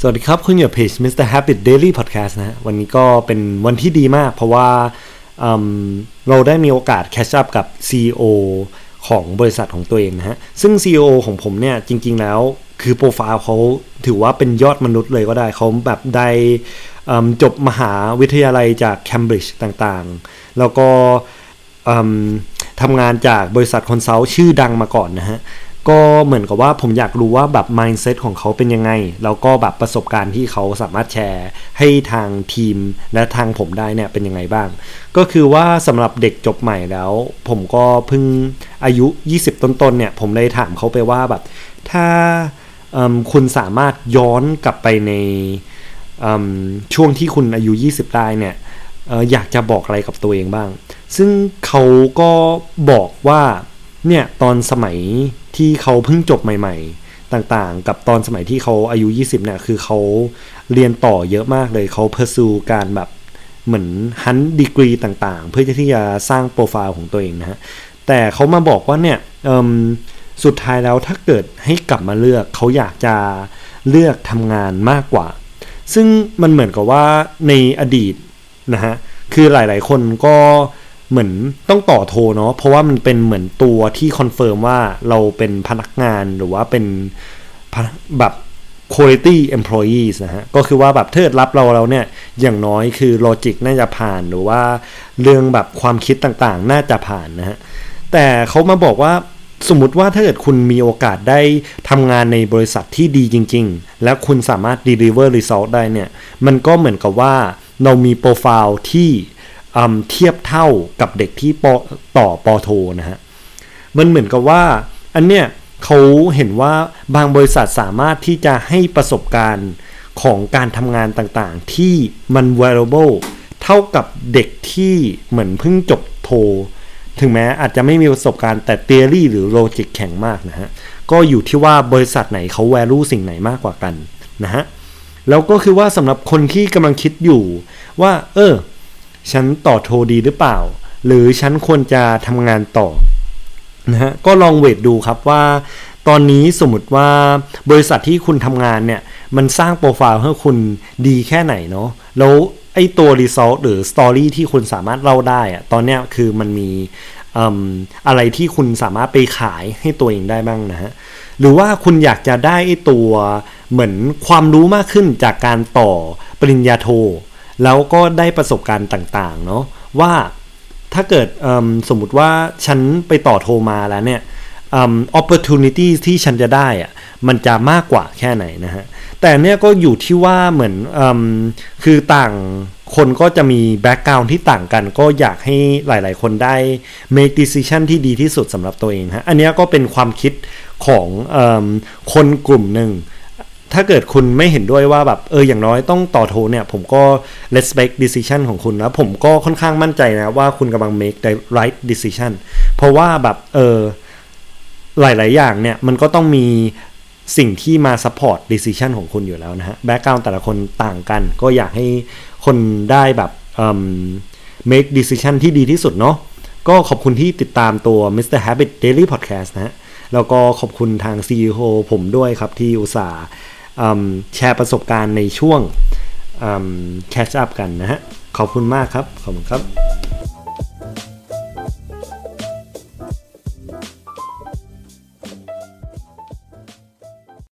สวัสดีครับ คุณอยู่เพจ Mr. Habit Daily Podcast นะฮะวันนี้ก็เป็นวันที่ดีมาก เพราะว่าเราได้มีโอกาส catch up กับ CEO ของบริษัทของตัวเองนะฮะ ซึ่ง CEO ของผมเนี่ย จริง ๆ แล้วคือโปรไฟล์เขาถือว่าเป็นยอดมนุษย์เลยก็ได้ เขาแบบได้จบมหาวิทยาลัยจากเคมบริดจ์ต่างๆ แล้วก็ทำงานจากบริษัท consult ชื่อดังมาก่อนนะฮะ ก็เหมือนกับว่าผมอยากรู้ว่าแบบ mindset ของเขาเป็นยังไง แล้วก็แบบประสบการณ์ที่เขาสามารถแชร์ให้ทางทีมและทางผมได้เนี่ยเป็นยังไงบ้าง ก็คือว่าสำหรับเด็กจบใหม่แล้ว ผมก็เพิ่งอายุ 20 ต้นๆเนี่ย ผมเลยถามเขาไปว่าแบบถ้าคุณสามารถย้อนกลับไปในช่วงที่คุณอายุ 20 ได้เนี่ยอยากจะบอกอะไรกับตัวเองบ้าง ซึ่งเขาก็บอกว่า เนี่ยตอนสมัยที่เขาเพิ่งจบใหม่ ๆ ต่างๆ กับตอนสมัยที่เขาอายุ 20เนี่ยคือเขาเรียนต่อเยอะมากเลยเขาเพอร์ซูการแบบเหมือนฮันดีกรีต่างๆ เพื่อที่จะสร้างโปรไฟล์ของตัวเองนะฮะแต่เขามาบอกว่าเนี่ยสุดท้ายแล้วถ้าเกิดให้กลับมาเลือกเขาอยากจะเลือกทำงานมากกว่า ซึ่งมันเหมือนกับว่าในอดีตนะฮะคือหลายๆคนก็ เหมือนต้องต่อโทเนาะเพราะว่ามันเป็นเหมือนตัวที่ confirm ว่าเราเป็นพนักงานหรือว่าเป็นแบบ quality employees นะฮะ ก็คือว่าแบบเกิดรับเราเราเนี่ย อย่างน้อยคือ logic น่าจะผ่านหรือว่าเรื่องแบบความคิดต่างๆ น่าจะผ่านนะฮะ แต่เขามาบอกว่าสมมติว่าถ้าเกิดคุณมีโอกาสได้ทำงานในบริษัทที่ดีจริง ๆ แล้วคุณสามารถ deliver result ได้เนี่ย มันก็เหมือนกับว่าเรามีโปรไฟล์ที่ เทียบเท่ากับเด็กที่ปต่อปอโทนะฮะมันเหมือนกับว่าอันเนี้ยเขาเห็นว่าบางบริษัทสามารถที่จะให้ประสบการณ์ของการทำงานต่างๆ ที่มัน valuable เท่ากับเด็กที่เหมือนเพิ่งจบโท ถึงแม้อาจจะไม่มีประสบการณ์แต่เทอรี่หรือโลจิกแข็งมากนะฮะ ก็อยู่ที่ว่าบริษัทไหนเขา value สิ่งไหนมากกว่ากันนะฮะ แล้วก็คือว่าสำหรับคนที่กำลังคิดอยู่ว่า เออ ฉันต่อโทรดีหรือเปล่า หรือฉันควรจะทำงานต่อนะฮะก็ลองเวทดูครับว่า ตอนนี้สมมติว่าบริษัทที่คุณทำงานเนี่ย มันสร้างโปรไฟล์ให้คุณดีแค่ไหนเนาะแล้วไอตัว resource หรือ story ที่คุณสามารถเล่าได้อะตอนเนี้ยคือมันมีอะไรที่คุณสามารถไปขายให้ตัวเองได้บ้างนะฮะ หรือว่าคุณอยากจะได้ไอตัวเหมือนความรู้มากขึ้นจากการต่อปริญญาโท แล้วก็ได้ประสบการณ์ต่างๆเนาะว่าถ้าเกิดสมมุติว่าฉันไปต่อโทมาแล้วเนี่ย opportunity ที่ฉันจะได้อะมันจะมากกว่าแค่ไหนนะฮะ แต่เนี่ยก็อยู่ที่ว่าเหมือนอคือต่างคนก็จะมีแบ็กกราวน์ที่ต่างกัน ก็อยากให้หลาย ๆ คนได้ make decision ที่ดีที่สุดสำหรับตัวเองฮะ อันนี้ก็เป็นความคิดของอคนกลุ่มหนึ่ง ถ้าเกิดคุณไม่เห็นด้วยว่าแบบเอออย่างน้อยต้องต่อโทเนี่ย ผมก็ respect decision ของคุณนะผมก็ค่อนข้างมั่นใจนะว่าคุณกำลัง make the right decision เพราะว่าแบบเออหลาย ๆ อย่างเนี่ยมันก็ต้องมีสิ่งที่มา support decision ของคุณอยู่แล้วนะฮะ background แต่ละคนต่างกัน ก็อยากให้คนได้แบบ make decision ที่ดีที่สุดเนาะก็ขอบคุณที่ติดตามตัว Mr. Habit Daily Podcast นะฮะแล้วก็ขอบคุณทาง CEO ผมด้วยครับที่อุตส่าห์ แชร์ประสบการณ์ในช่วงแคชอัพกันนะฮะ ขอบคุณมากครับ ขอบคุณครับ